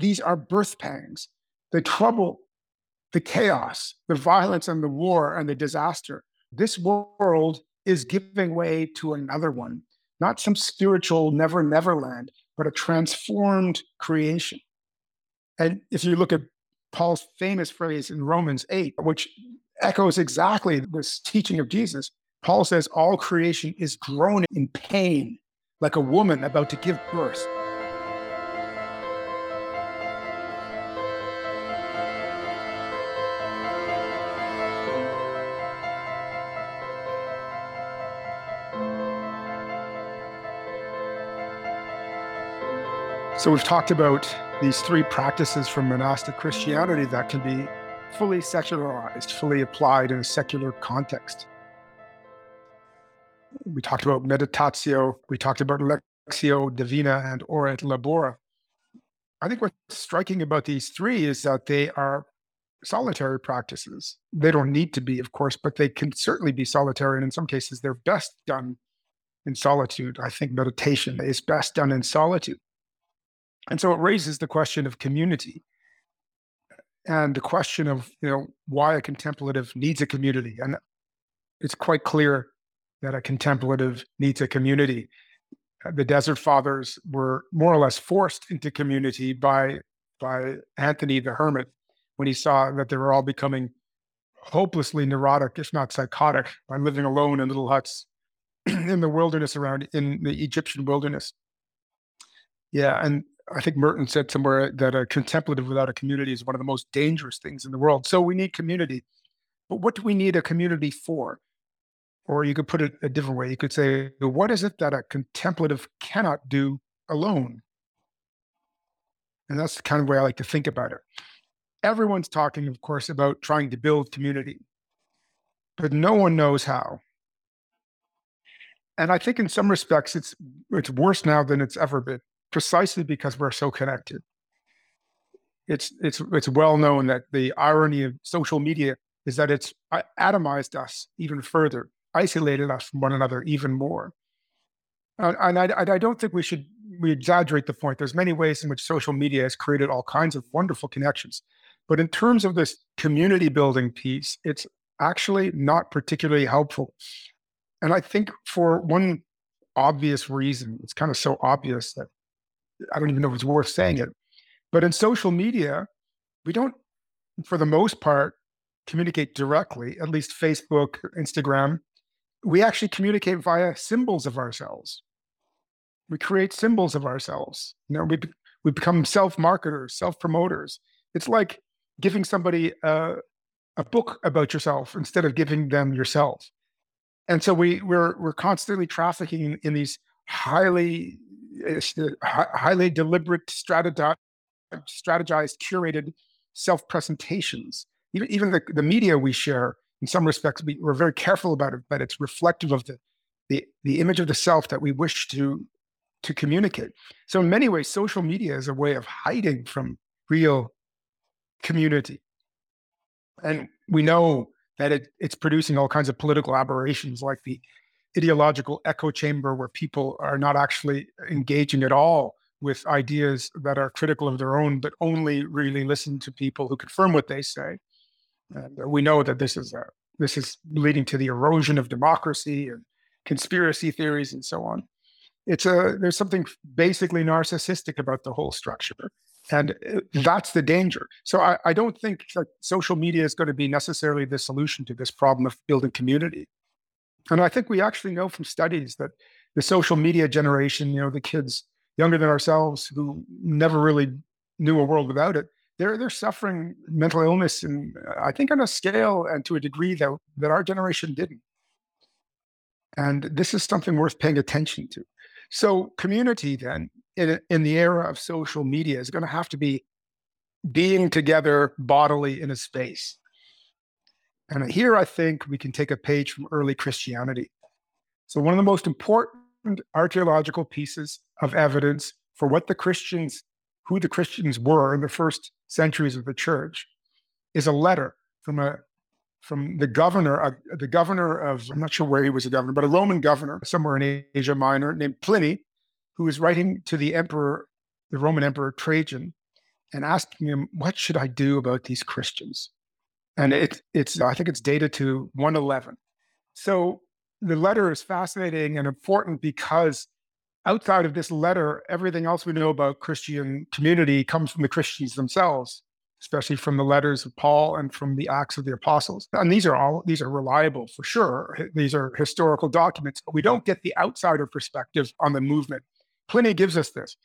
these are birth pangs. The trouble, the chaos, the violence and the war and the disaster. This world is giving way to another one, not some spiritual never, never land, but a transformed creation. And if you look at Paul's famous phrase in Romans 8, which echoes exactly this teaching of Jesus, Paul says, All creation is groaning in pain like a woman about to give birth. So, we've talked about these three practices from monastic Christianity that can be fully secularized, fully applied in a secular context. We talked about meditatio, we talked about lectio divina and ora et labora. I think what's striking about these three is that they are solitary practices. They don't need to be, of course, but they can certainly be solitary. And in some cases, they're best done in solitude. I think meditation is best done in solitude. And so it raises the question of community and the question of, you know, why a contemplative needs a community. And it's quite clear that a contemplative needs a community. The Desert Fathers were more or less forced into community by by Anthony the Hermit when he saw that they were all becoming hopelessly neurotic, if not psychotic, by living alone in little huts in the wilderness around in the Egyptian wilderness. Yeah, and I think Merton said somewhere that a contemplative without a community is one of the most dangerous things in the world. So we need community. But what do we need a community for? Or you could put it a different way. You could say, what is it that a contemplative cannot do alone? And that's the kind of way I like to think about it. Everyone's talking, of course, about trying to build community, but no one knows how. And I think in some respects, it's it's worse now than it's ever been precisely because we're so connected. It's it's it's well known that the irony of social media is that it's atomized us even further, isolated us from one another even more. Uh, and I, I don't think we should we exaggerate the point. There's many ways in which social media has created all kinds of wonderful connections, but in terms of this community building piece, it's actually not particularly helpful. And I think for one obvious reason, it's kind of so obvious that I don't even know if it's worth saying it. But in social media, we don't, for the most part, communicate directly, at least Facebook, Instagram. We actually communicate via symbols of ourselves. We create symbols of ourselves. You know, we, we become self marketers, self promoters. It's like giving somebody a, a book about yourself instead of giving them yourself. And so we, we're, we're constantly trafficking in these highly highly deliberate, strategized, curated self presentations. Even, even the, the media we share, in some respects, we, we're very careful about it, but it's reflective of the, the, the image of the self that we wish to, to communicate. So, in many ways, social media is a way of hiding from real community. And we know that it, it's producing all kinds of political aberrations like the ideological echo chamber where people are not actually engaging at all with ideas that are critical of their own, but only really listen to people who confirm what they say. And we know that this is a, this is leading to the erosion of democracy and conspiracy theories and so on. It's a there's something basically narcissistic about the whole structure, and that's the danger. So I, I don't think that social media is going to be necessarily the solution to this problem of building community. And I think we actually know from studies that the social media generation, you know, the kids younger than ourselves who never really knew a world without it, they're they're suffering mental illness, and uh, I think on a scale and to a degree that that our generation didn't. And this is something worth paying attention to. So, community then in in the era of social media is going to have to be being together bodily in a space. And here I think we can take a page from early Christianity. So, one of the most important archaeological pieces of evidence for what the Christians, who the Christians were in the first centuries of the church, is a letter from a from the governor, uh, the governor of I'm not sure where he was a governor, but a Roman governor somewhere in Asia Minor named Pliny, who was writing to the emperor, the Roman emperor Trajan, and asking him, What should I do about these Christians? And it, it's, I think it's dated to 111. So the letter is fascinating and important because outside of this letter, everything else we know about Christian community comes from the Christians themselves, especially from the letters of Paul and from the Acts of the Apostles. And these are all these are reliable for sure. These are historical documents, but we don't get the outsider perspective on the movement. Pliny gives us this.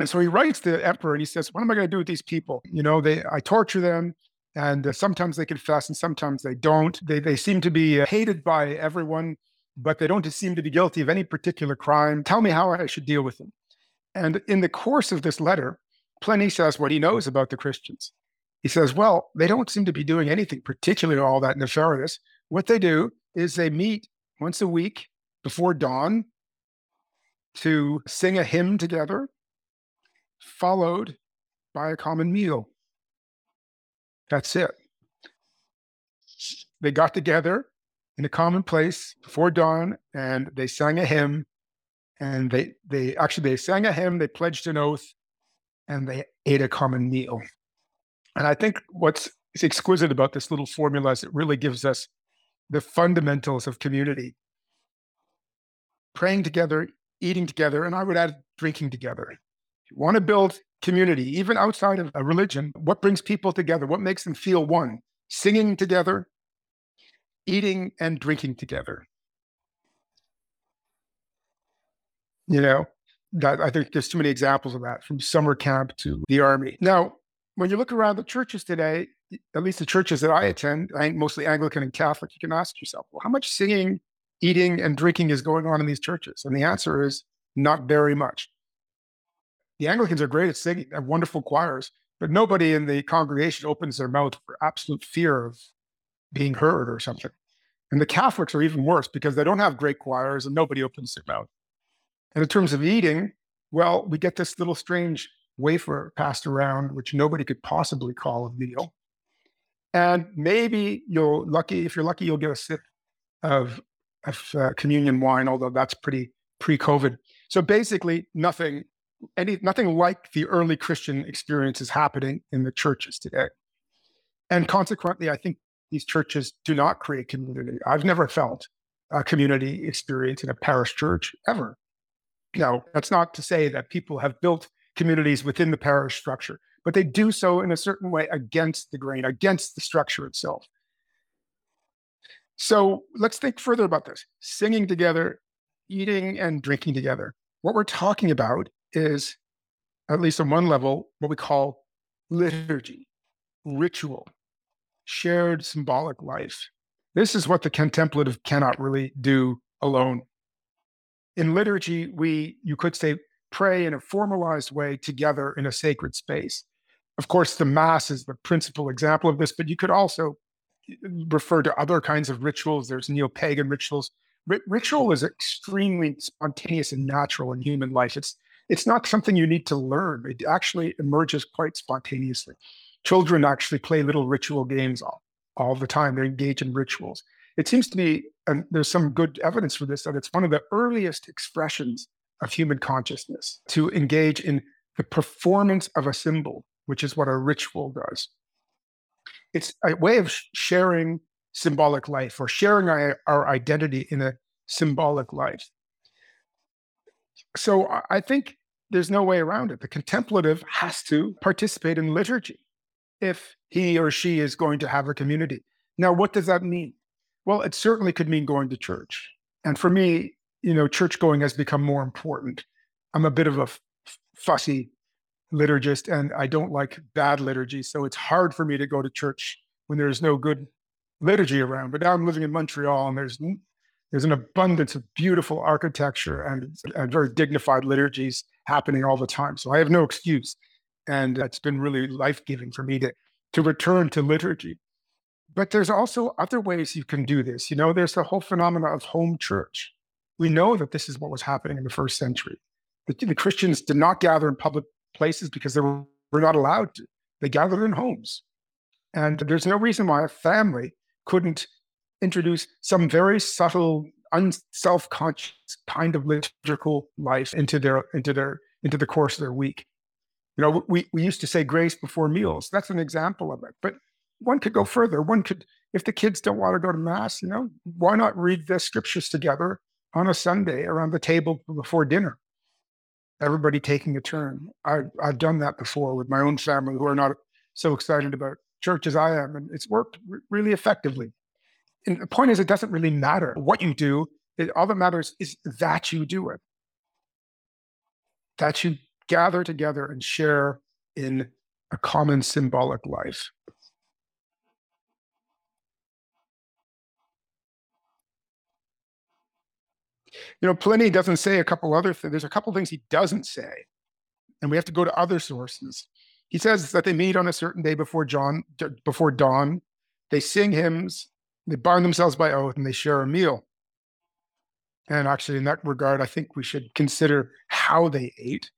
And so he writes to the emperor and he says, What am I going to do with these people? You know, they I torture them and uh, sometimes they confess and sometimes they don't. They, they seem to be uh, hated by everyone, but they don't seem to be guilty of any particular crime. Tell me how I should deal with them. And in the course of this letter, Pliny says what he knows about the Christians. He says, well, they don't seem to be doing anything particularly all that nefarious. What they do is they meet once a week before dawn to sing a hymn together, followed by a common meal. That's it. They got together in a common place before dawn and they sang a hymn and they they actually they sang a hymn, they pledged an oath, and they ate a common meal. And I think what's exquisite about this little formula is it really gives us the fundamentals of community. Praying together, eating together, and I would add drinking together. If you want to build community, even outside of a religion, what brings people together? What makes them feel one? Singing together, eating and drinking together. You know, that I think there's too many examples of that from summer camp to the army. Now, when you look around the churches today, at least the churches that I attend, I think mostly Anglican and Catholic, you can ask yourself, well, how much singing, eating, and drinking is going on in these churches? And the answer is not very much. The Anglicans are great at singing, they have wonderful choirs, but nobody in the congregation opens their mouth for absolute fear of being heard or something. And the Catholics are even worse because they don't have great choirs and nobody opens their mouth. And in terms of eating, well, we get this little strange wafer passed around, which nobody could possibly call a meal. And maybe you'll lucky, if you're lucky, you'll get a sip of, of uh, communion wine, although that's pretty pre-COVID. So basically, nothing any nothing like the early Christian experience is happening in the churches today. And consequently, I think these churches do not create community. I've never felt a community experience in a parish church ever. Now, that's not to say that people have built communities within the parish structure, but they do so in a certain way against the grain, against the structure itself. So let's think further about this singing together, eating and drinking together. What we're talking about is, at least on one level, what we call liturgy, ritual, shared symbolic life. This is what the contemplative cannot really do alone. In liturgy, we, you could say, pray in a formalized way together in a sacred space. Of course, the Mass is the principal example of this, but you could also eh, refer to other kinds of rituals. There's neo pagan rituals. R- ritual is extremely spontaneous and natural in human life. It's it's not something you need to learn. It actually emerges quite spontaneously. Children actually play little ritual games all, all the time. They engage in rituals. It seems to me, and there's some good evidence for this, that it's one of the earliest expressions of human consciousness to engage in the performance of a symbol, which is what a ritual does. It's a way of sharing symbolic life or sharing our, our identity in a symbolic life. So I think there's no way around it. The contemplative has to participate in liturgy if he or she is going to have a community. Now, what does that mean? Well, it certainly could mean going to church. And for me, you know, church going has become more important. I'm a bit of a fussy liturgist and I don't like bad liturgy. So it's hard for me to go to church when there's no good liturgy around. But now I'm living in Montreal and there's there's an abundance of beautiful architecture and, and very dignified liturgies happening all the time. So I have no excuse. And it's been really life giving for me to, to return to liturgy. But there's also other ways you can do this. You know, there's the whole phenomena of home church. We know that this is what was happening in the first century. The, the Christians did not gather in public places because they were, were not allowed to. They gathered in homes. And there's no reason why a family couldn't introduce some very subtle, unself-conscious kind of liturgical life into their into their into the course of their week. You know, we, we used to say grace before meals. That's an example of it. But one could go further. One could, if the kids don't want to go to mass, you know, why not read the scriptures together on a Sunday around the table before dinner? Everybody taking a turn. I, I've done that before with my own family who are not so excited about church as I am, and it's worked re- really effectively. And the point is, it doesn't really matter what you do. It, all that matters is that you do it, that you gather together and share in a common symbolic life. You know, Pliny doesn't say a couple other things. There's a couple things he doesn't say, and we have to go to other sources. He says that they meet on a certain day before John before dawn. They sing hymns, they bind themselves by oath, and they share a meal. And actually, in that regard, I think we should consider how they ate.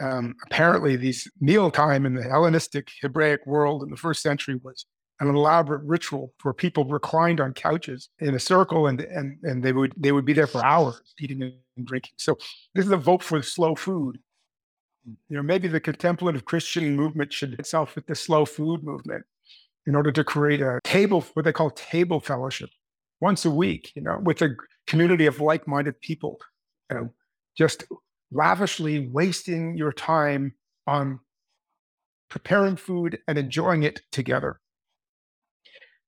Um, apparently, these mealtime in the Hellenistic Hebraic world in the first century was an elaborate ritual where people reclined on couches in a circle and and and they would they would be there for hours eating and drinking. So this is a vote for slow food. You know, maybe the contemplative Christian movement should itself with the slow food movement in order to create a table, what they call table fellowship, once a week, you know, with a community of like-minded people, you know, just lavishly wasting your time on preparing food and enjoying it together.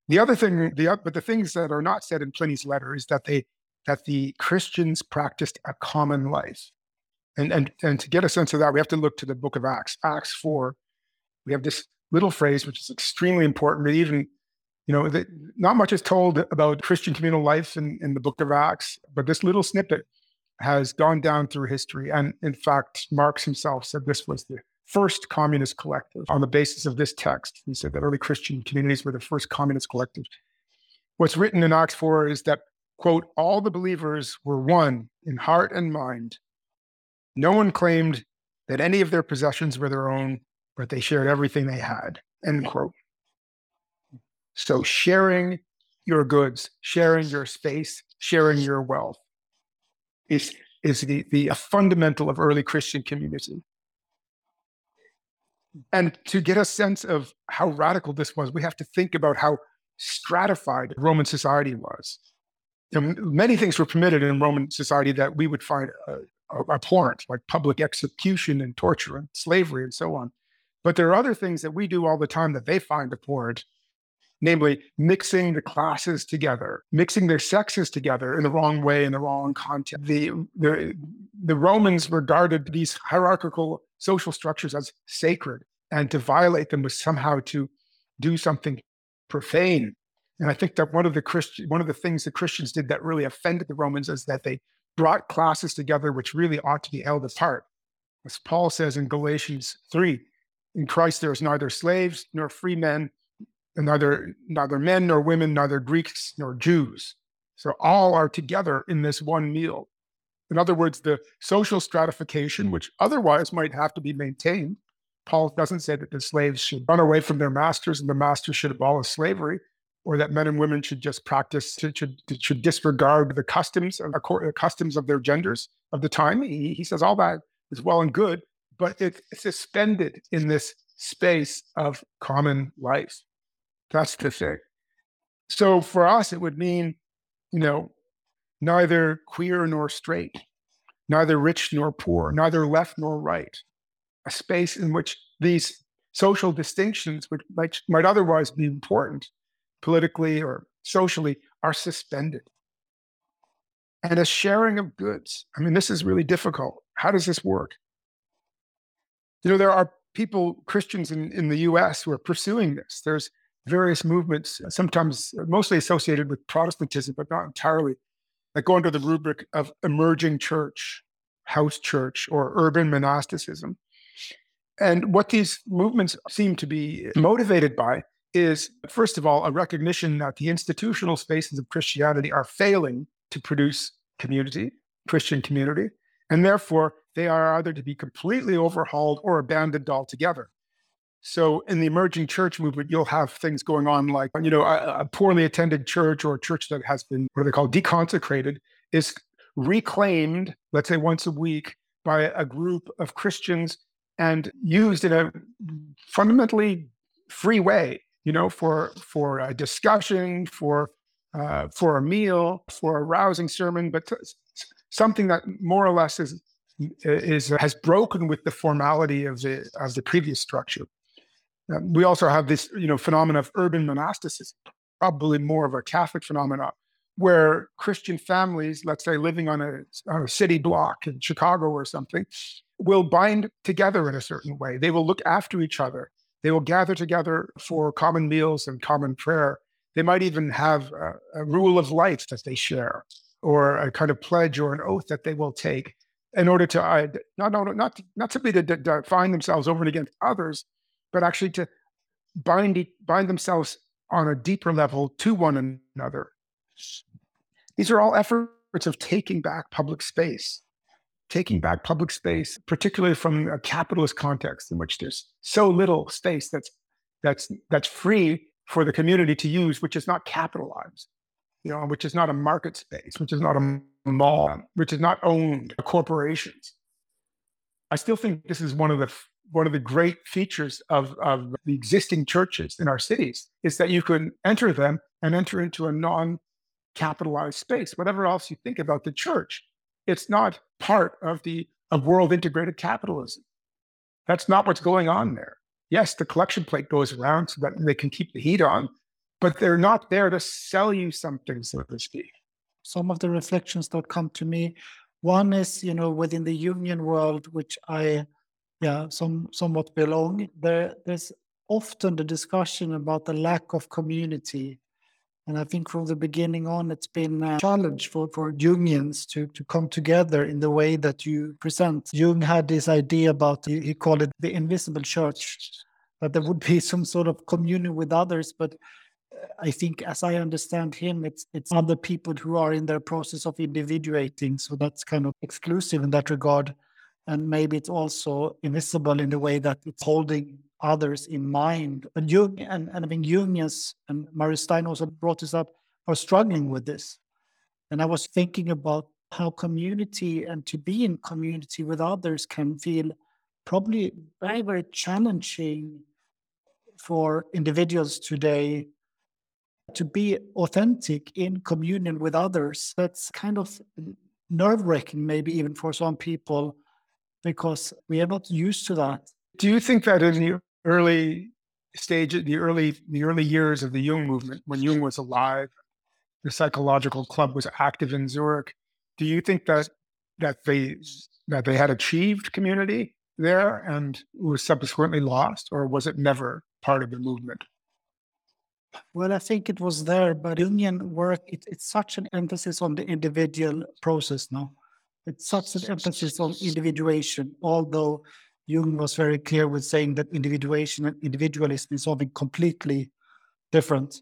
The other thing, the but the things that are not said in Pliny's letter is that they that the Christians practiced a common life, and and and to get a sense of that, we have to look to the Book of Acts, Acts four. We have this little phrase which is extremely important. But even you know, the, not much is told about Christian communal life in, in the Book of Acts, but this little snippet has gone down through history. And in fact, Marx himself said this was the first communist collective on the basis of this text. He said that early Christian communities were the first communist collectives. What's written in Acts 4 is that, quote, all the believers were one in heart and mind. No one claimed that any of their possessions were their own, but they shared everything they had, end quote. So sharing your goods, sharing your space, sharing your wealth is, is the, the fundamental of early Christian community. And to get a sense of how radical this was, we have to think about how stratified Roman society was. Know, many things were permitted in Roman society that we would find uh, abhorrent, like public execution and torture and slavery and so on. But there are other things that we do all the time that they find abhorrent, namely mixing the classes together, mixing their sexes together in the wrong way, in the wrong context. The, the, the Romans regarded these hierarchical social structures as sacred, and to violate them was somehow to do something profane. And I think that one of the Christian, one of the things the Christians did that really offended the Romans is that they brought classes together which really ought to be held apart. As Paul says in Galatians 3, in Christ there is neither slaves nor free men, neither neither men nor women, neither Greeks nor Jews. So all are together in this one meal. In other words, the social stratification, which otherwise might have to be maintained, Paul doesn't say that the slaves should run away from their masters and the masters should abolish slavery, or that men and women should just practice should should disregard the customs the customs of their genders of the time. He, he says all that is well and good, but it's suspended in this space of common life. That's the thing. So for us, it would mean, you know, neither queer nor straight, neither rich nor poor, neither left nor right. A space in which these social distinctions, which might, might otherwise be important politically or socially, are suspended. And a sharing of goods. I mean, this is really difficult. How does this work? You know, there are people, Christians in, in the US, who are pursuing this. There's various movements, sometimes mostly associated with Protestantism, but not entirely, that go under the rubric of emerging church, house church, or urban monasticism. And what these movements seem to be motivated by is, first of all, a recognition that the institutional spaces of Christianity are failing to produce community, Christian community, and therefore they are either to be completely overhauled or abandoned altogether. So in the emerging church movement, you'll have things going on like, you know, a, a poorly attended church or a church that has been what they call deconsecrated is reclaimed, let's say once a week, by a group of Christians and used in a fundamentally free way, you know, for for a discussion, for uh, for a meal, for a rousing sermon, but something that more or less is is has broken with the formality of the of the previous structure. Um, we also have this, you know, phenomenon of urban monasticism, probably more of a Catholic phenomenon, where Christian families, let's say living on a, on a city block in Chicago or something, will bind together in a certain way. They will look after each other. They will gather together for common meals and common prayer. They might even have a, a rule of life that they share, or a kind of pledge or an oath that they will take in order to uh, not, not, not, not simply to define themselves over and against others, but actually to bind, bind themselves on a deeper level to one another. These are all efforts of taking back public space taking back public space, particularly from a capitalist context in which there's so little space that's that's that's free for the community to use, which is not capitalized, you know, which is not a market space, which is not a mall, which is not owned by corporations. I still think this is one of the one of the great features of, of the existing churches in our cities is that you can enter them and enter into a non-capitalized space. Whatever else you think about the church, it's not part of the of world integrated capitalism. That's not what's going on there. Yes, the collection plate goes around so that they can keep the heat on, but they're not there to sell you something, so to speak. Some of the reflections that come to me, one is, you know, within the Jungian world, which I, yeah, some somewhat belong. There, there's often the discussion about the lack of community and I think from the beginning on, it's been a challenge for, for Jungians to, to come together in the way that you present. Jung had this idea about, he, he called it the invisible church, that there would be some sort of communion with others. But I think, as I understand him, it's, it's other people who are in their process of individuating. So that's kind of exclusive in that regard. And maybe it's also invisible in the way that it's holding others in mind. But Jung and, and I mean Jungians and Murray Stein also brought this up are struggling with this. And I was thinking about how community and to be in community with others can feel probably very, very challenging for individuals today to be authentic in communion with others. That's kind of nerve wracking, maybe even for some people, because we are not used to that. Do you think that in the early stage, the early the early years of the Jung movement, when Jung was alive, the psychological club was active in Zurich. Do you think that that they that they had achieved community there and was subsequently lost, or was it never part of the movement? Well, I think it was there, but Jungian work, it, it's such an emphasis on the individual process now. It's such an emphasis on individuation, although Jung was very clear with saying that individuation and individualism is something completely different.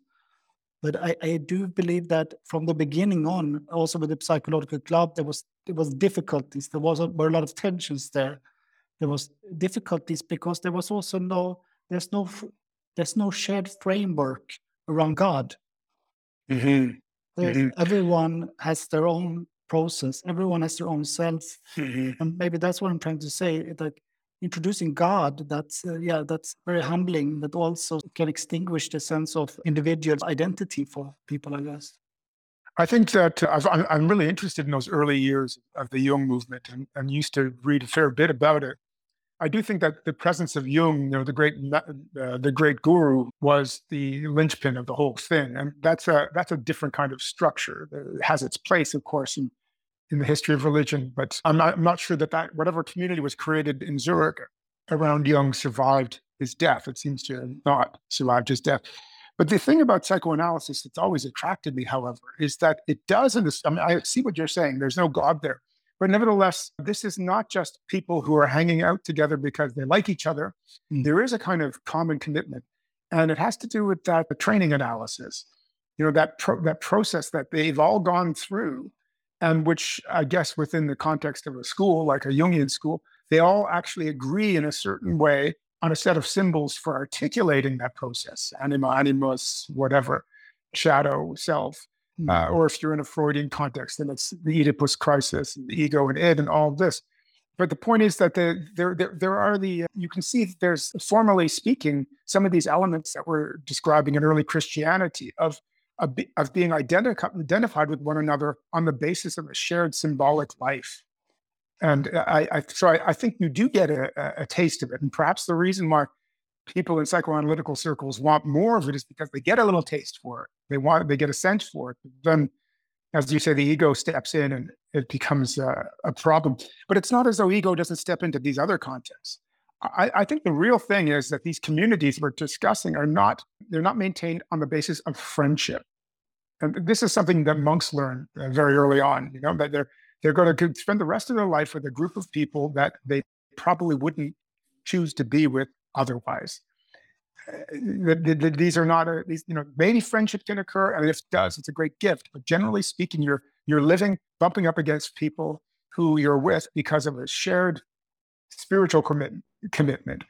But I, I do believe that from the beginning on, also with the psychological club, there was there was difficulties. There was a, were a lot of tensions there. There was difficulties because there was also no there's no there's no shared framework around God. Mm-hmm. Mm-hmm. Everyone has their own process. Everyone has their own self, mm-hmm. and maybe that's what I'm trying to say. Like introducing God, that's uh, yeah, that's very humbling. That also can extinguish the sense of individual identity for people, I guess. I think that uh, i am really interested in those early years of the Jung movement and, and used to read a fair bit about it. I do think that the presence of Jung, you know, the great uh, the great guru, was the linchpin of the whole thing, and that's a that's a different kind of structure. It has its place, of course, in in the history of religion. But I'm not, I'm not sure that, that whatever community was created in Zurich around Jung survived his death. It seems to have not survived his death. But the thing about psychoanalysis that's always attracted me, however, is that it does. In this, I mean, I see what you're saying. There's no God there, but nevertheless, this is not just people who are hanging out together because they like each other. Mm. There is a kind of common commitment, and it has to do with that training analysis. You know that pro- that process that they've all gone through and which I guess within the context of a school, like a Jungian school, they all actually agree in a certain way on a set of symbols for articulating that process anima, animus, whatever, shadow, self. Mm-hmm. Uh, or if you're in a Freudian context, then it's the Oedipus crisis, the ego and id, and all this. but the point is that the, there, there there are the you can see that there's formally speaking some of these elements that we're describing in early Christianity of of, of being identi- identified with one another on the basis of a shared symbolic life. And I, I so I, I, think you do get a, a, taste of it. And perhaps the reason why people in psychoanalytical circles want more of it is because they get a little taste for it. They want they get a sense for it. Then, as you say, the ego steps in and it becomes a, a problem. But it's not as though ego doesn't step into these other contexts. I, I, think the real thing is that these communities we're discussing are not they're not maintained on the basis of friendship and this is something that monks learn uh, very early on you know that they're they're going to spend the rest of their life with a group of people that they probably wouldn't choose to be with otherwise. Uh, these are not a, these you know maybe friendship can occur and if it does. it's a great gift but generally speaking you're you're living bumping up against people who you're with because of a shared spiritual commit, commitment.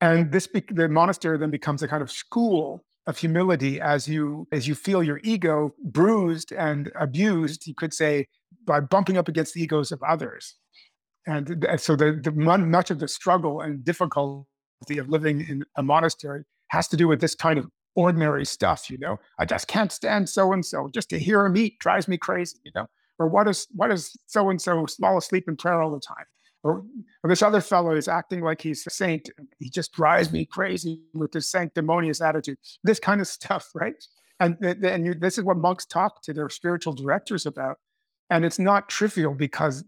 And this be, the monastery then becomes a kind of school of humility as you as you feel your ego bruised and abused you could say by bumping up against the egos of others. And so the, the much of the struggle and difficulty of living in a monastery has to do with this kind of ordinary stuff you know i just can't stand so and so just to hear him eat drives me crazy you know or what is what is so and so fall asleep in prayer all the time or, or, this other fellow is acting like he's a saint. He just drives me crazy with his sanctimonious attitude. This kind of stuff, right? And, and you, this is what monks talk to their spiritual directors about. And it's not trivial because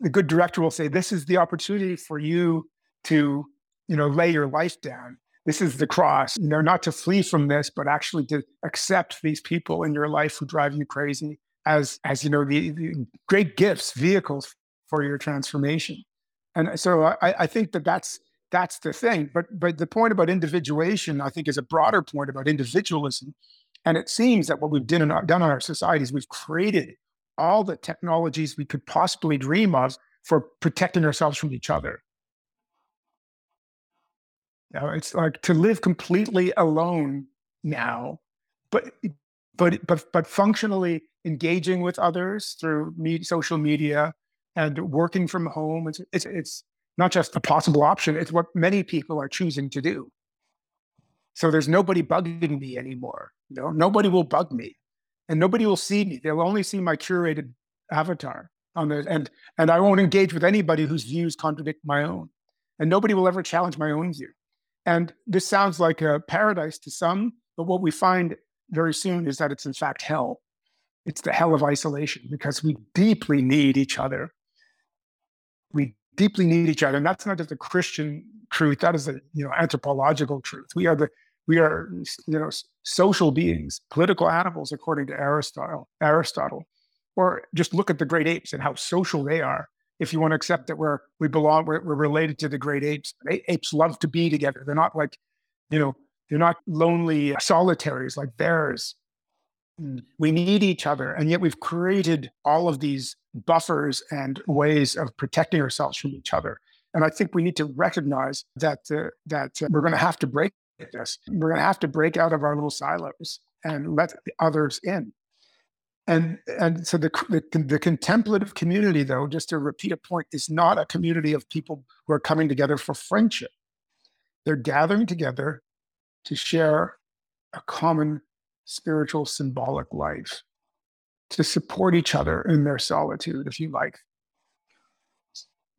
the good director will say, "This is the opportunity for you to, you know, lay your life down. This is the cross. You know, not to flee from this, but actually to accept these people in your life who drive you crazy." As, as you know, the, the great gifts, vehicles for your transformation. And so I, I think that that's that's the thing. But but the point about individuation, I think, is a broader point about individualism. And it seems that what we've done in our, done in our societies, we've created all the technologies we could possibly dream of for protecting ourselves from each other. Now it's like to live completely alone now, but but but but functionally engaging with others through social media, and working from home. It's, it's, it's not just a possible option, it's what many people are choosing to do. So there's nobody bugging me anymore. You know, nobody will bug me and nobody will see me. They'll only see my curated avatar on the and and I won't engage with anybody whose views contradict my own. And nobody will ever challenge my own view. And this sounds like a paradise to some, but what we find very soon is that it's in fact hell. It's the hell of isolation because we deeply need each other we deeply need each other. And that's not just a Christian truth, that is a you know anthropological truth. We are the we are you know social beings, political animals, according to Aristotle. Aristotle, or just look at the great apes and how social they are. If you want to accept that we're we belong, we're, we're related to the great apes. Apes love to be together. They're not like, you know, they're not lonely solitaries like bears. Mm. We need each other, and yet we've created all of these buffers and ways of protecting ourselves from each other. And I think we need to recognize that uh, that uh, we're going to have to break this. We're going to have to break out of our little silos and let the others in. And and so the, the the contemplative community, though, just to repeat a point, is not a community of people who are coming together for friendship. They're gathering together to share a common spiritual symbolic life to support each other in their solitude, if you like.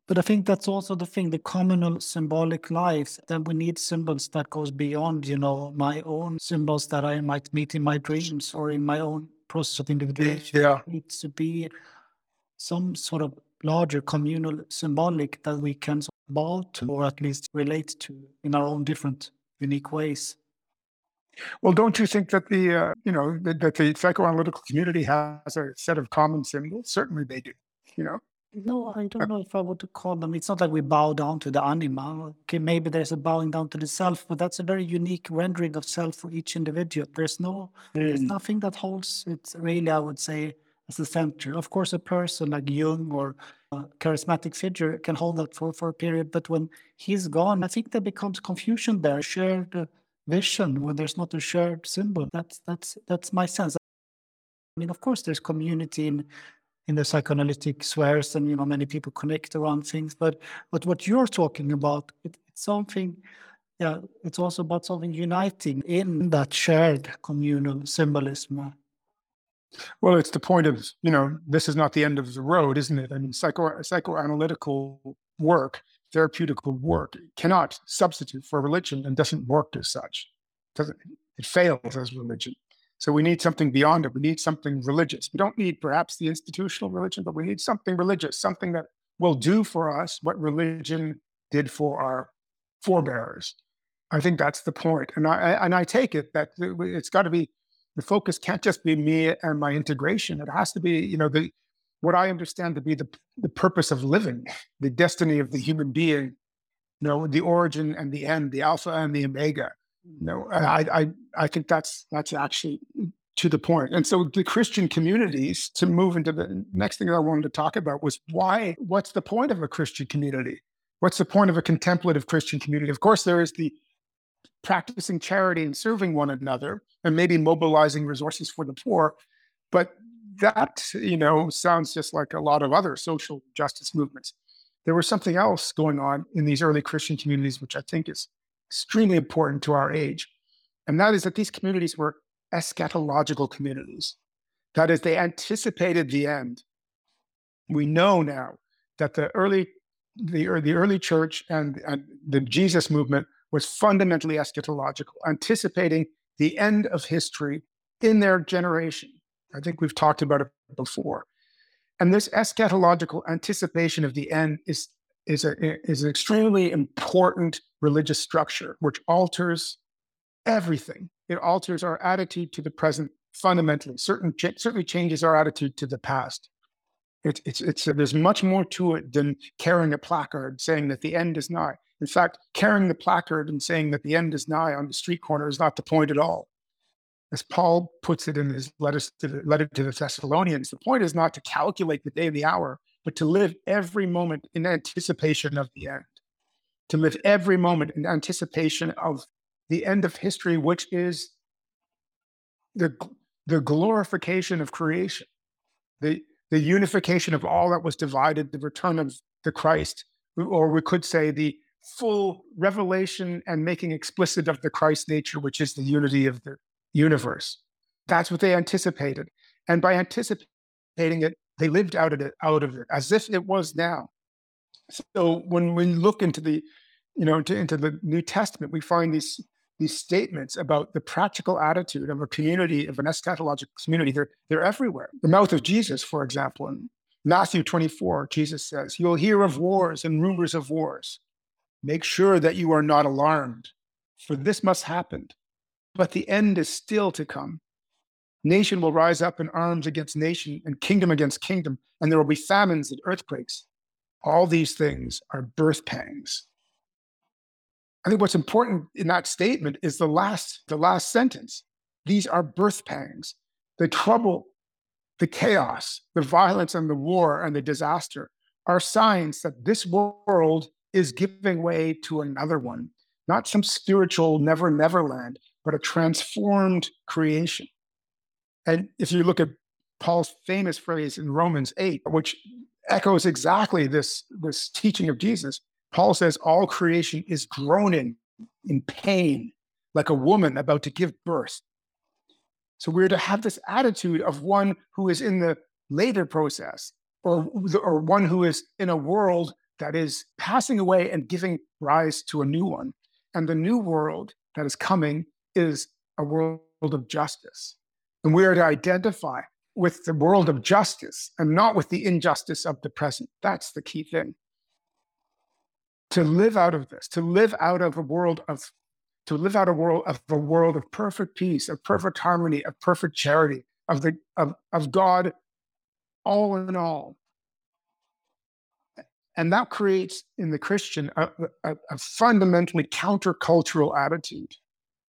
But I think that's also the thing, the communal symbolic life, that we need symbols that goes beyond, you know, my own symbols that I might meet in my dreams or in my own process of individuation. Yeah. It needs to be some sort of larger communal symbolic that we can bow to or at least relate to in our own different unique ways. Well, don't you think that the uh, you know that, that the psychoanalytical community has a set of common symbols? Certainly, they do. You know. No, I don't know if I would to call them. It's not like we bow down to the anima. Okay, maybe there's a bowing down to the self, but that's a very unique rendering of self for each individual. There's no, there's mm. nothing that holds it really. I would say as the center. Of course, a person like Jung or a charismatic figure can hold that for for a period, but when he's gone, I think there becomes confusion there. Shared. Uh, vision when there's not a shared symbol. That's that's that's my sense. I mean, of course, there's community in in the psychoanalytic spheres, and you know many people connect around things. But but what you're talking about, it, it's something. Yeah, it's also about something uniting in that shared communal symbolism. Well, it's the point of, you know, this is not the end of the road, isn't it? I mean, psycho psychoanalytical work, therapeutical work cannot substitute for religion and doesn't work as such. Doesn't it fails as religion. So we need something beyond it. We need something religious. We don't need perhaps the institutional religion, but we need something religious, something that will do for us what religion did for our forebears. I think that's the point. And I and I take it that it's got to be the focus can't just be me and my integration. It has to be, you know, the what I understand to be the the purpose of living, the destiny of the human being, you know, the origin and the end, the alpha and the omega. Know, I I I think that's that's actually to the point. And so the Christian communities, to move into the next thing that I wanted to talk about was why, what's the point of a Christian community? What's the point of a contemplative Christian community? Of course, there is the practicing charity and serving one another and maybe mobilizing resources for the poor. But that, you know, sounds just like a lot of other social justice movements. There was something else going on in these early Christian communities, which I think is extremely important to our age. And that is that these communities were eschatological communities. That is, they anticipated the end. We know now that the early the, the early church and, and the Jesus movement was fundamentally eschatological, anticipating the end of history in their generation. I think we've talked about it before. And this eschatological anticipation of the end is, is, a, is an extremely important religious structure which alters everything. It alters our attitude to the present fundamentally, Certain, certainly changes our attitude to the past. It, it's, it's, uh, there's much more to it than carrying a placard saying that the end is nigh. In fact, carrying the placard and saying that the end is nigh on the street corner is not the point at all. As Paul puts it in his letters to the, letter to the Thessalonians, the point is not to calculate the day and the hour, but to live every moment in anticipation of the end, to live every moment in anticipation of the end of history, which is the, the glorification of creation, the, the unification of all that was divided, the return of the Christ, or we could say the full revelation and making explicit of the Christ nature, which is the unity of the universe. That's what they anticipated. And by anticipating it, they lived out of it, out of it as if it was now. So when we look into the, you know, into, into the New Testament, we find these these statements about the practical attitude of a community, of an eschatological community. They're they're everywhere. The mouth of Jesus, for example, in Matthew 24, Jesus says, "You'll hear of wars and rumors of wars." Make sure that you are not alarmed, for this must happen. But the end is still to come. Nation will rise up in arms against nation and kingdom against kingdom, and there will be famines and earthquakes. All these things are birth pangs. I think what's important in that statement is the last, the last sentence. These are birth pangs. The trouble, the chaos, the violence and the war and the disaster are signs that this world is giving way to another one, not some spiritual never, never land, but a transformed creation. And if you look at Paul's famous phrase in Romans 8, which echoes exactly this, this teaching of Jesus, Paul says, All creation is groaning in pain, like a woman about to give birth. So we're to have this attitude of one who is in the later process, or, or one who is in a world that is passing away and giving rise to a new one. And the new world that is coming is a world of justice. And we are to identify with the world of justice and not with the injustice of the present. That's the key thing. To live out of this, to live out of a world of to live out a world of a world of perfect peace, of perfect harmony, of perfect charity, of the of, of God all in all, and that creates in the Christian a, a, a fundamentally countercultural attitude.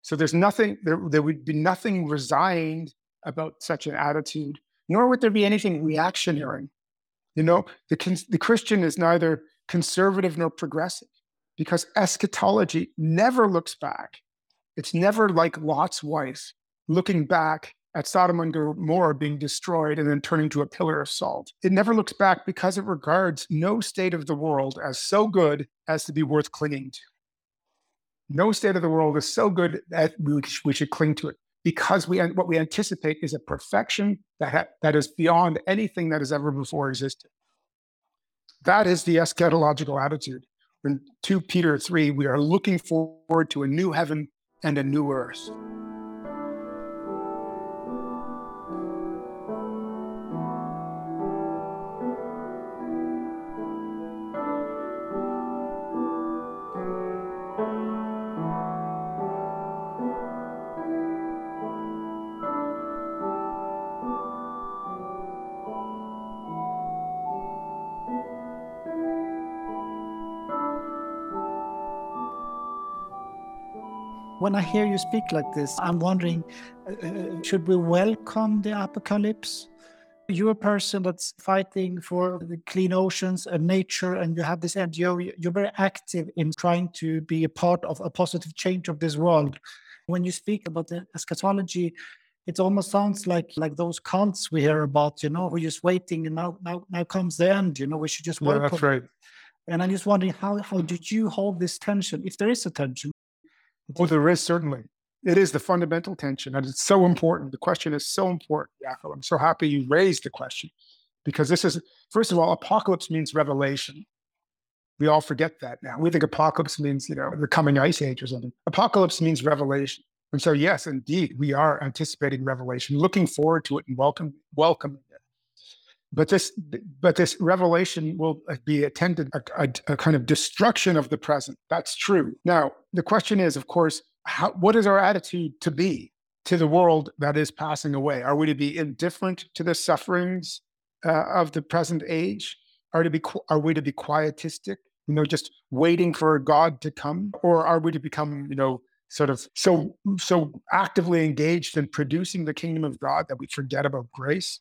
So there's nothing, there, there would be nothing resigned about such an attitude, nor would there be anything reactionary. You know, the, the Christian is neither conservative nor progressive because eschatology never looks back. It's never like Lot's wife looking back at Sodom and Gomorrah being destroyed and then turning to a pillar of salt. It never looks back because it regards no state of the world as so good as to be worth clinging to. No state of the world is so good that we, we should cling to it because we what we anticipate is a perfection that ha- that is beyond anything that has ever before existed. That is the eschatological attitude. In 2 Peter 3, we are looking forward to a new heaven and a new earth. When I hear you speak like this, I'm wondering uh, uh, should we welcome the apocalypse? You're a person that's fighting for the clean oceans and nature, and you have this NGO. You're very active in trying to be a part of a positive change of this world. When you speak about the eschatology, it almost sounds like like those cults we hear about. You know, we're just waiting, and now now now comes the end. You know, we should just Yeah, welcome. that's right. And I'm just wondering how how did you hold this tension, if there is a tension? Oh, there is certainly. It is the fundamental tension, and it's so important. The question is so important. I'm so happy you raised the question because this is, first of all, apocalypse means revelation. We all forget that now. We think apocalypse means, you know, the coming ice age or something. Apocalypse means revelation. And so, yes, indeed, we are anticipating revelation, looking forward to it and welcome, welcoming it. But this, but this revelation will uh, be attended a, a, a kind of destruction of the present. That's true. Now, the question is, of course, how, what is our attitude to be to the world that is passing away? Are we to be indifferent to the sufferings uh, of the present age? Are to be are we to be quietistic? You know, just waiting for God to come, or are we to become, you know, sort of so so actively engaged in producing the kingdom of God that we forget about grace?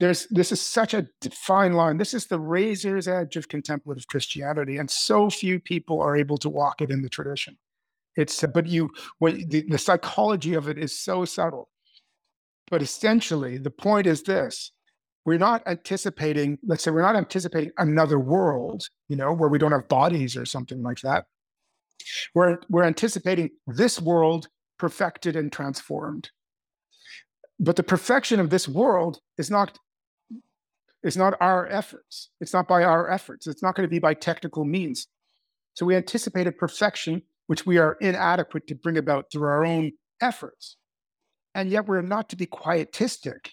There's this is such a fine line. This is the razor's edge of contemplative Christianity, and so few people are able to walk it in the tradition. It's uh, but you the, the psychology of it is so subtle. But essentially, the point is this: we're not anticipating. Let's say we're not anticipating another world, you know, where we don't have bodies or something like that. We're we're anticipating this world perfected and transformed. But the perfection of this world is not is not our efforts. It's not by our efforts. It's not going to be by technical means. So we anticipate a perfection which we are inadequate to bring about through our own efforts. And yet we're not to be quietistic.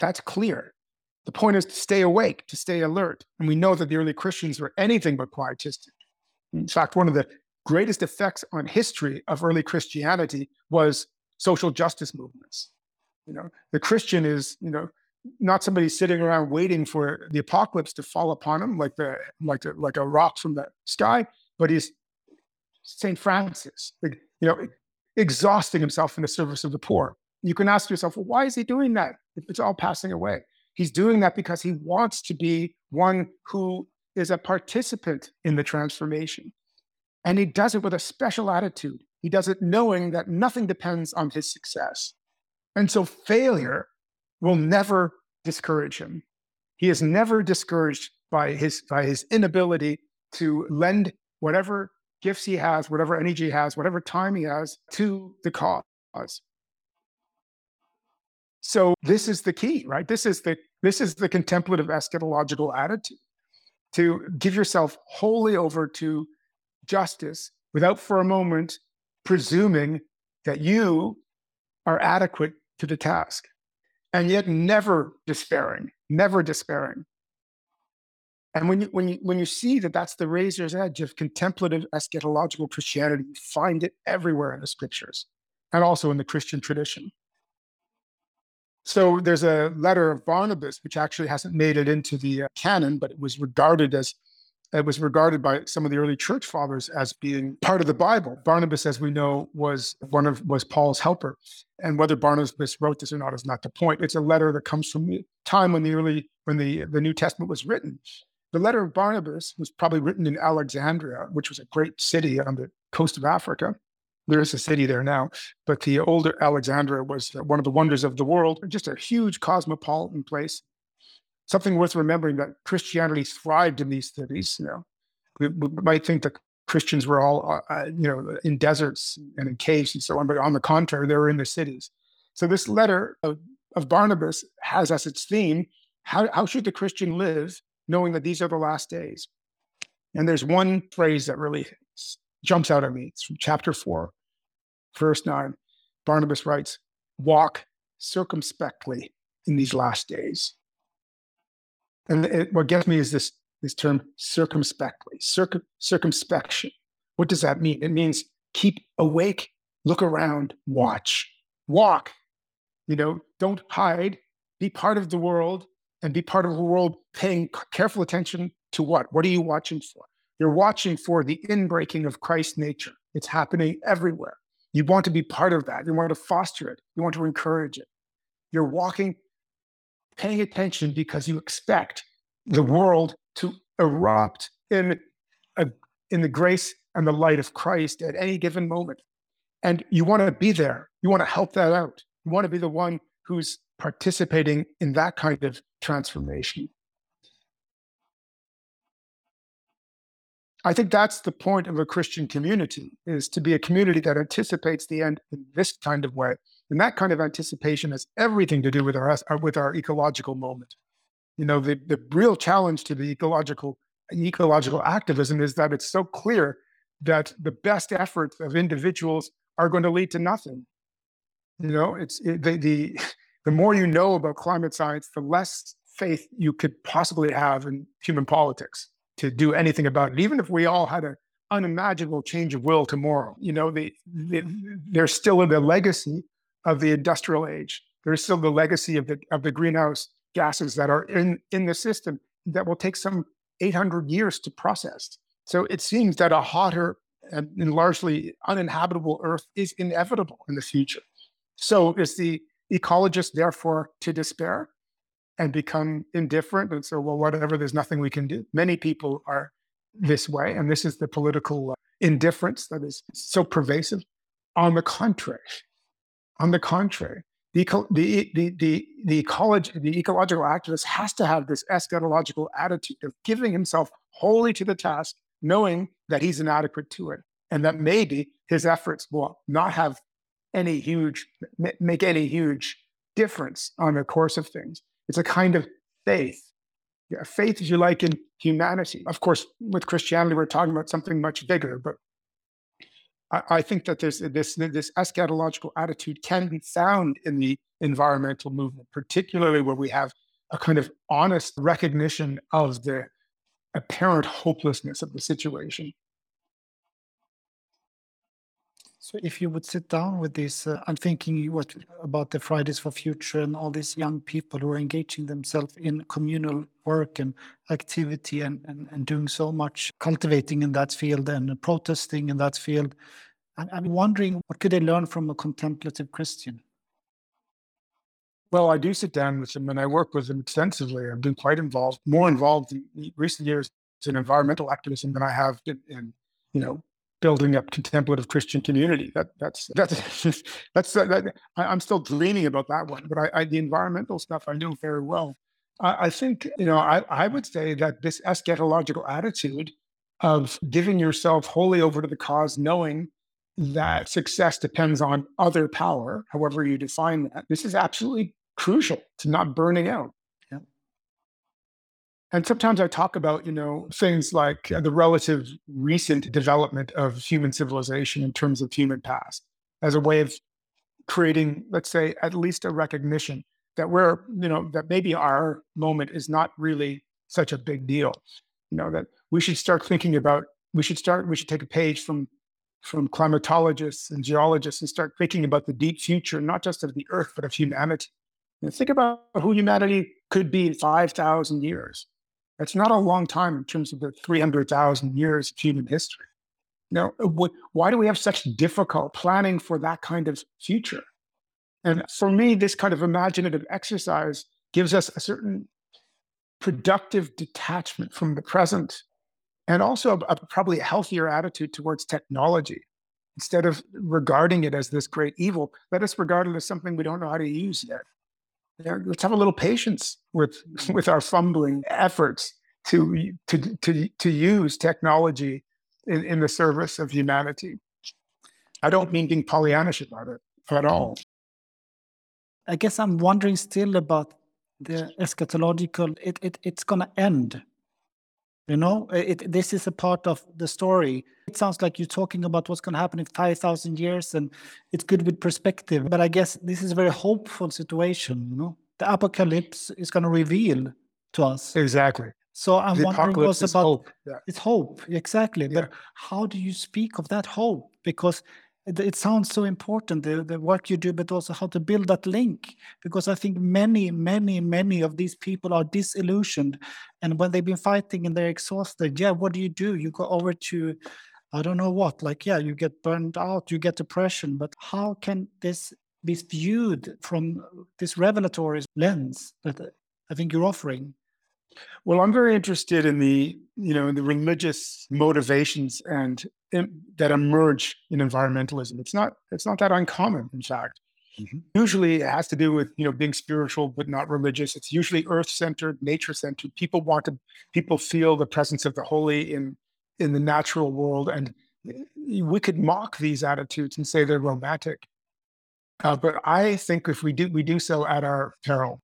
That's clear. The point is to stay awake, to stay alert. And we know that the early Christians were anything but quietistic. In fact, one of the greatest effects on history of early Christianity was social justice movements. You know, the Christian is, you know, not somebody sitting around waiting for the apocalypse to fall upon him like the like the, like a rock from the sky, but he's Saint Francis, you know, exhausting himself in the service of the poor. You can ask yourself, well, why is he doing that if it's all passing away? He's doing that because he wants to be one who is a participant in the transformation. And he does it with a special attitude. He does it knowing that nothing depends on his success. And so failure will never discourage him. He is never discouraged by his, by his inability to lend whatever gifts he has, whatever energy he has, whatever time he has to the cause. So this is the key, right? This is the this is the contemplative eschatological attitude to give yourself wholly over to justice without for a moment presuming that you are adequate to the task and yet never despairing never despairing. And when you when you when you see that that's the razor's edge of contemplative eschatological christianity you find it everywhere in the scriptures and also in the christian tradition. So there's a letter of barnabas which actually hasn't made it into the uh, canon but it was regarded as it was regarded by some of the early church fathers as being part of the Bible. Barnabas, as we know, was one of was Paul's helper, and whether Barnabas wrote this or not is not the point. It's a letter that comes from the time when the early when the the New Testament was written. The letter of Barnabas was probably written in Alexandria, which was a great city on the coast of Africa. there is a city there now, but the older Alexandria was one of the wonders of the world, just a huge cosmopolitan place. Something worth remembering that Christianity thrived in these cities. You know, we, we might think that Christians were all, uh, uh, you know, in deserts and in caves and so on, but on the contrary, they were in the cities. So this letter of, of Barnabas has as its theme how, how should the Christian live knowing that these are the last days? And there's one phrase that really jumps out at me. It's from chapter 4, verse 9. Barnabas writes, Walk circumspectly in these last days. And it, what gets me is this, this term circumspectly, circum, circumspection. What does that mean? It means keep awake, look around, watch, walk. You know, don't hide, be part of the world, and be part of the world paying careful attention to what? What are you watching for? You're watching for the inbreaking of Christ's nature. It's happening everywhere. You want to be part of that. You want to foster it. You want to encourage it. You're walking, paying attention because you expect the world to erupt in, a, in the grace and the light of Christ at any given moment. And you want to be there. You want to help that out. You want to be the one who's participating in that kind of transformation. I think that's the point of a Christian community is to be a community that anticipates the end in this kind of way. And that kind of anticipation has everything to do with our uh, with our ecological moment. You know, the, the real challenge to the ecological ecological mm-hmm. activism is that it's so clear that the best efforts of individuals are going to lead to nothing. You know, it's it, the, the the more you know about climate science, the less faith you could possibly have in human politics to do anything about it. Even if we all had an unimaginable change of will tomorrow, you know, the, the, there's still the legacy of the industrial age. There's still the legacy of the of the greenhouse gases that are in in the system that will take some 800 years to process. So it seems that a hotter and largely uninhabitable Earth is inevitable in the future. So is the ecologist therefore to despair? and become indifferent and so well whatever there's nothing we can do many people are this way and this is the political uh, indifference that is so pervasive on the contrary on the contrary the, the, the, the, the, the ecological activist has to have this eschatological attitude of giving himself wholly to the task, knowing that he's inadequate to it, and that maybe his efforts will not have any huge, make any huge difference on the course of things. It's a kind of faith. Yeah, faith, if you like, in humanity. Of course, with Christianity, we're talking about something much bigger, but I, think that there's this this eschatological attitude can be found in the environmental movement, particularly where we have a kind of honest recognition of the apparent hopelessness of the situation. So if you would sit down with this, uh, I'm thinking what about the Fridays for Future and all these young people who are engaging themselves in communal work and activity and, and, and doing so much cultivating in that field and protesting in that field. And I'm wondering what could they learn from a contemplative Christian? Well, I do sit down with them and I work with them extensively. I've been quite involved, more involved in recent years in environmental activism than I have in, in you know, building up contemplative Christian community. That that's that's that's that, I, am still dreaming about that one, but I, I, the environmental stuff I know very well. I, I think you know I, I would say that this eschatological attitude of giving yourself wholly over to the cause, knowing that success depends on other power, however you define that. This is absolutely crucial to not burning out. And sometimes I talk about, you know, things like uh, the relative recent development of human civilization in terms of human past as a way of creating, let's say, at least a recognition that we're, you know, that maybe our moment is not really such a big deal. You know, that we should start thinking about, we should start, we should take a page from from climatologists and geologists and start thinking about the deep future, not just of the earth, but of humanity. And think about who humanity could be in 5,000 years. That's not a long time in terms of the 300,000 years of human history. Now, why do we have such difficult planning for that kind of future? And for me, this kind of imaginative exercise gives us a certain productive detachment from the present and also a, a, probably a healthier attitude towards technology. instead of regarding it as this great evil, let us regard it as something we don't know how to use yet. You know, let's have a little patience with with our fumbling efforts to to to to use technology in, in the service of humanity. I don't mean being Pollyannish about it at all. I guess I'm wondering still about the eschatological. It, it it's gonna end. You know, it, this is a part of the story. It sounds like you're talking about what's going to happen in 5,000 years, and it's good with perspective. But I guess this is a very hopeful situation. You know, the apocalypse is going to reveal to us Exactly. So I'm The wondering is about hope. Yeah. it's hope, exactly. Yeah. But how do you speak of that hope? Because it, sounds so important, the, the work you do, but also how to build that link. Because I think many, many, many of these people are disillusioned. And when they've been fighting and they're exhausted, yeah, what do you do? You go over to, I don't know what, like, yeah, you get burned out, you get depression. But how can this be viewed from this revelatory lens that I think you're offering? Well, I'm very interested in the, you know, in the religious motivations and in, that emerge in environmentalism. It's not, it's not that uncommon, in fact. Mhm. Usually, it has to do with, you know, being spiritual but not religious. It's usually earth-centered, nature-centered. People want to, people feel the presence of the holy in in the natural world, and we could mock these attitudes and say they're romantic. Uh, but I think if we do, we do so at our peril.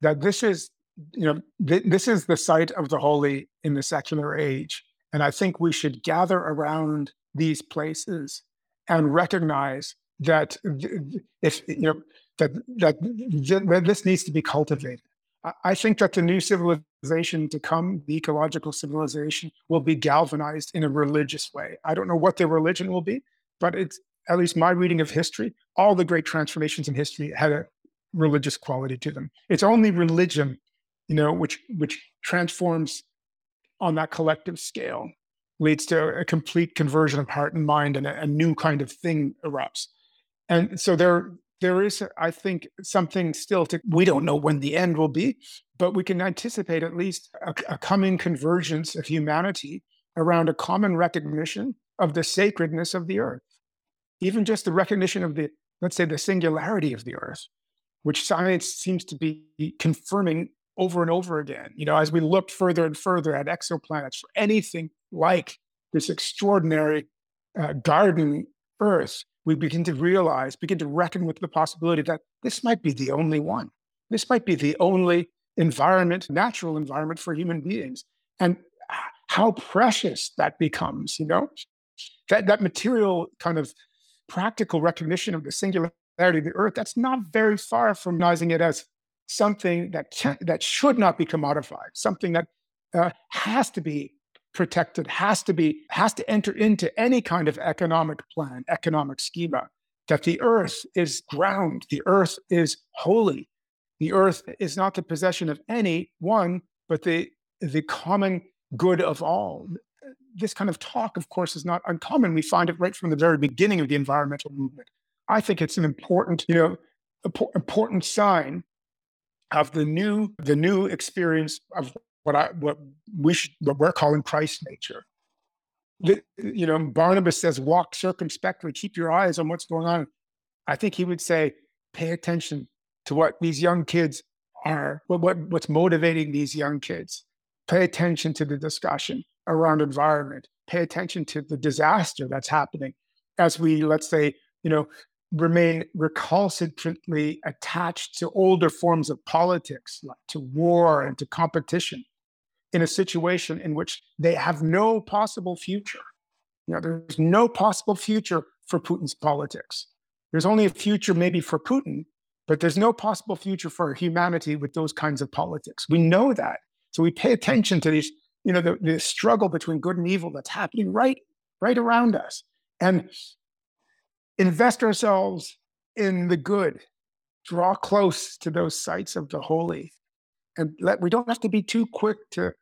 That this is you know, th- this is the site of the holy in the secular age. And I think we should gather around these places and recognize that th- th- if, you know, that, that, that this needs to be cultivated. I think that the new civilization to come, the ecological civilization, will be galvanized in a religious way. I don't know what their religion will be, but it's at least my reading of history, all the great transformations in history had a religious quality to them. It's only religion you know, which which transforms on that collective scale, leads to a complete conversion of heart and mind, and a, a new kind of thing erupts. And so there there is, I think, something still to. We don't know when the end will be, but we can anticipate at least a, a coming convergence of humanity around a common recognition of the sacredness of the earth, even just the recognition of the, let's say, the singularity of the earth, which science seems to be confirming over and over again. You know, as we looked further and further at exoplanets for anything like this extraordinary uh, garden Earth, we begin to realize, begin to reckon with the possibility that this might be the only one. This might be the only environment, natural environment for human beings. And how precious that becomes, you know? That, that material kind of practical recognition of the singularity of the Earth, that's not very far from recognizing it as something that can, that should not be commodified, something that uh, has to be protected, has to be has to enter into any kind of economic plan, economic schema. That the earth is ground, the earth is holy, the earth is not the possession of any one, but the the common good of all. This kind of talk, of course, is not uncommon. We find it right from the very beginning of the environmental movement. I think it's an important, you know, important sign of the new the new experience of what I what we should what we're calling Christ nature. You know, Barnabas says, "Walk circumspectly, keep your eyes on what's going on." I think he would say, "Pay attention to what these young kids are, what, what what's motivating these young kids. Pay attention to the discussion around environment. Pay attention to the disaster that's happening as we, let's say, you know, remain recalcitrantly attached to older forms of politics, like to war and to competition, in a situation in which they have no possible future. You know, there's no possible future for Putin's politics. There's only a future maybe for Putin, but there's no possible future for humanity with those kinds of politics. We know that. So we pay attention to these, you know, the, the struggle between good and evil that's happening right, right around us. And invest ourselves in the good, draw close to those sites of the holy. And let we don't have to be too quick to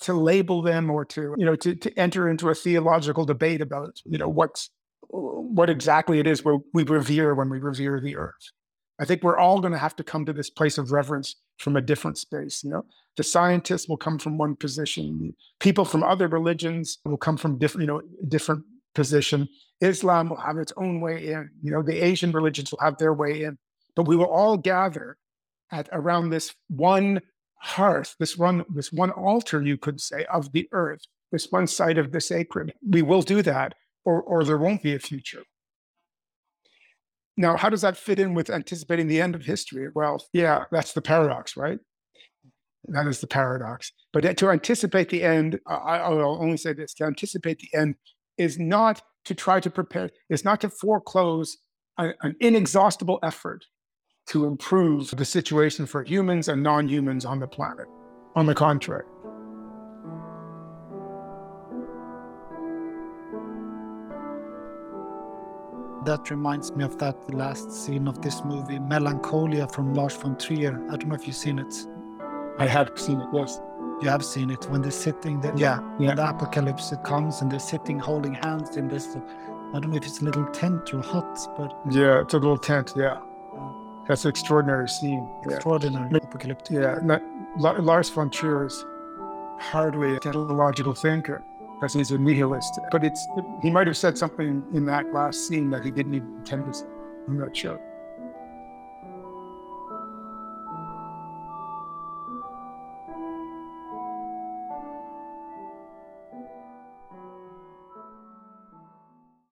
to label them or to, you know, to, to enter into a theological debate about, you know, what's what exactly it is we revere when we revere the earth. I think we're all going to have to come to this place of reverence from a different space. You know, the scientists will come from one position, people from other religions will come from different, you know, different position. Islam will have its own way in. You know, the Asian religions will have their way in. But we will all gather at around this one hearth, this one, this one altar, you could say, of the earth, this one side of the sacred. We will do that, or or there won't be a future. Now, how does that fit in with anticipating the end of history? Well, yeah, that's the paradox, right? That is the paradox. But to anticipate the end, I, will only say this: to anticipate the end is not to try to prepare, is not to foreclose a- an inexhaustible effort to improve the situation for humans and non-humans on the planet. On the contrary. That reminds me of that last scene of this movie, Melancholia from Lars von Trier. I don't know if you've seen it. I have seen it, yes. You have seen it when they're sitting there. Yeah, Yeah. the apocalypse it comes and they're sitting holding hands in this. I don't know if it's a little tent or hut, but Yeah, it's a little tent, yeah. That's an extraordinary scene. Extraordinary But- apocalyptic. Yeah, not, La- Lars von Trier is hardly a teleological thinker because he's a nihilist. But it's he might have said something in that last scene that he didn't even intend to say. I'm not sure.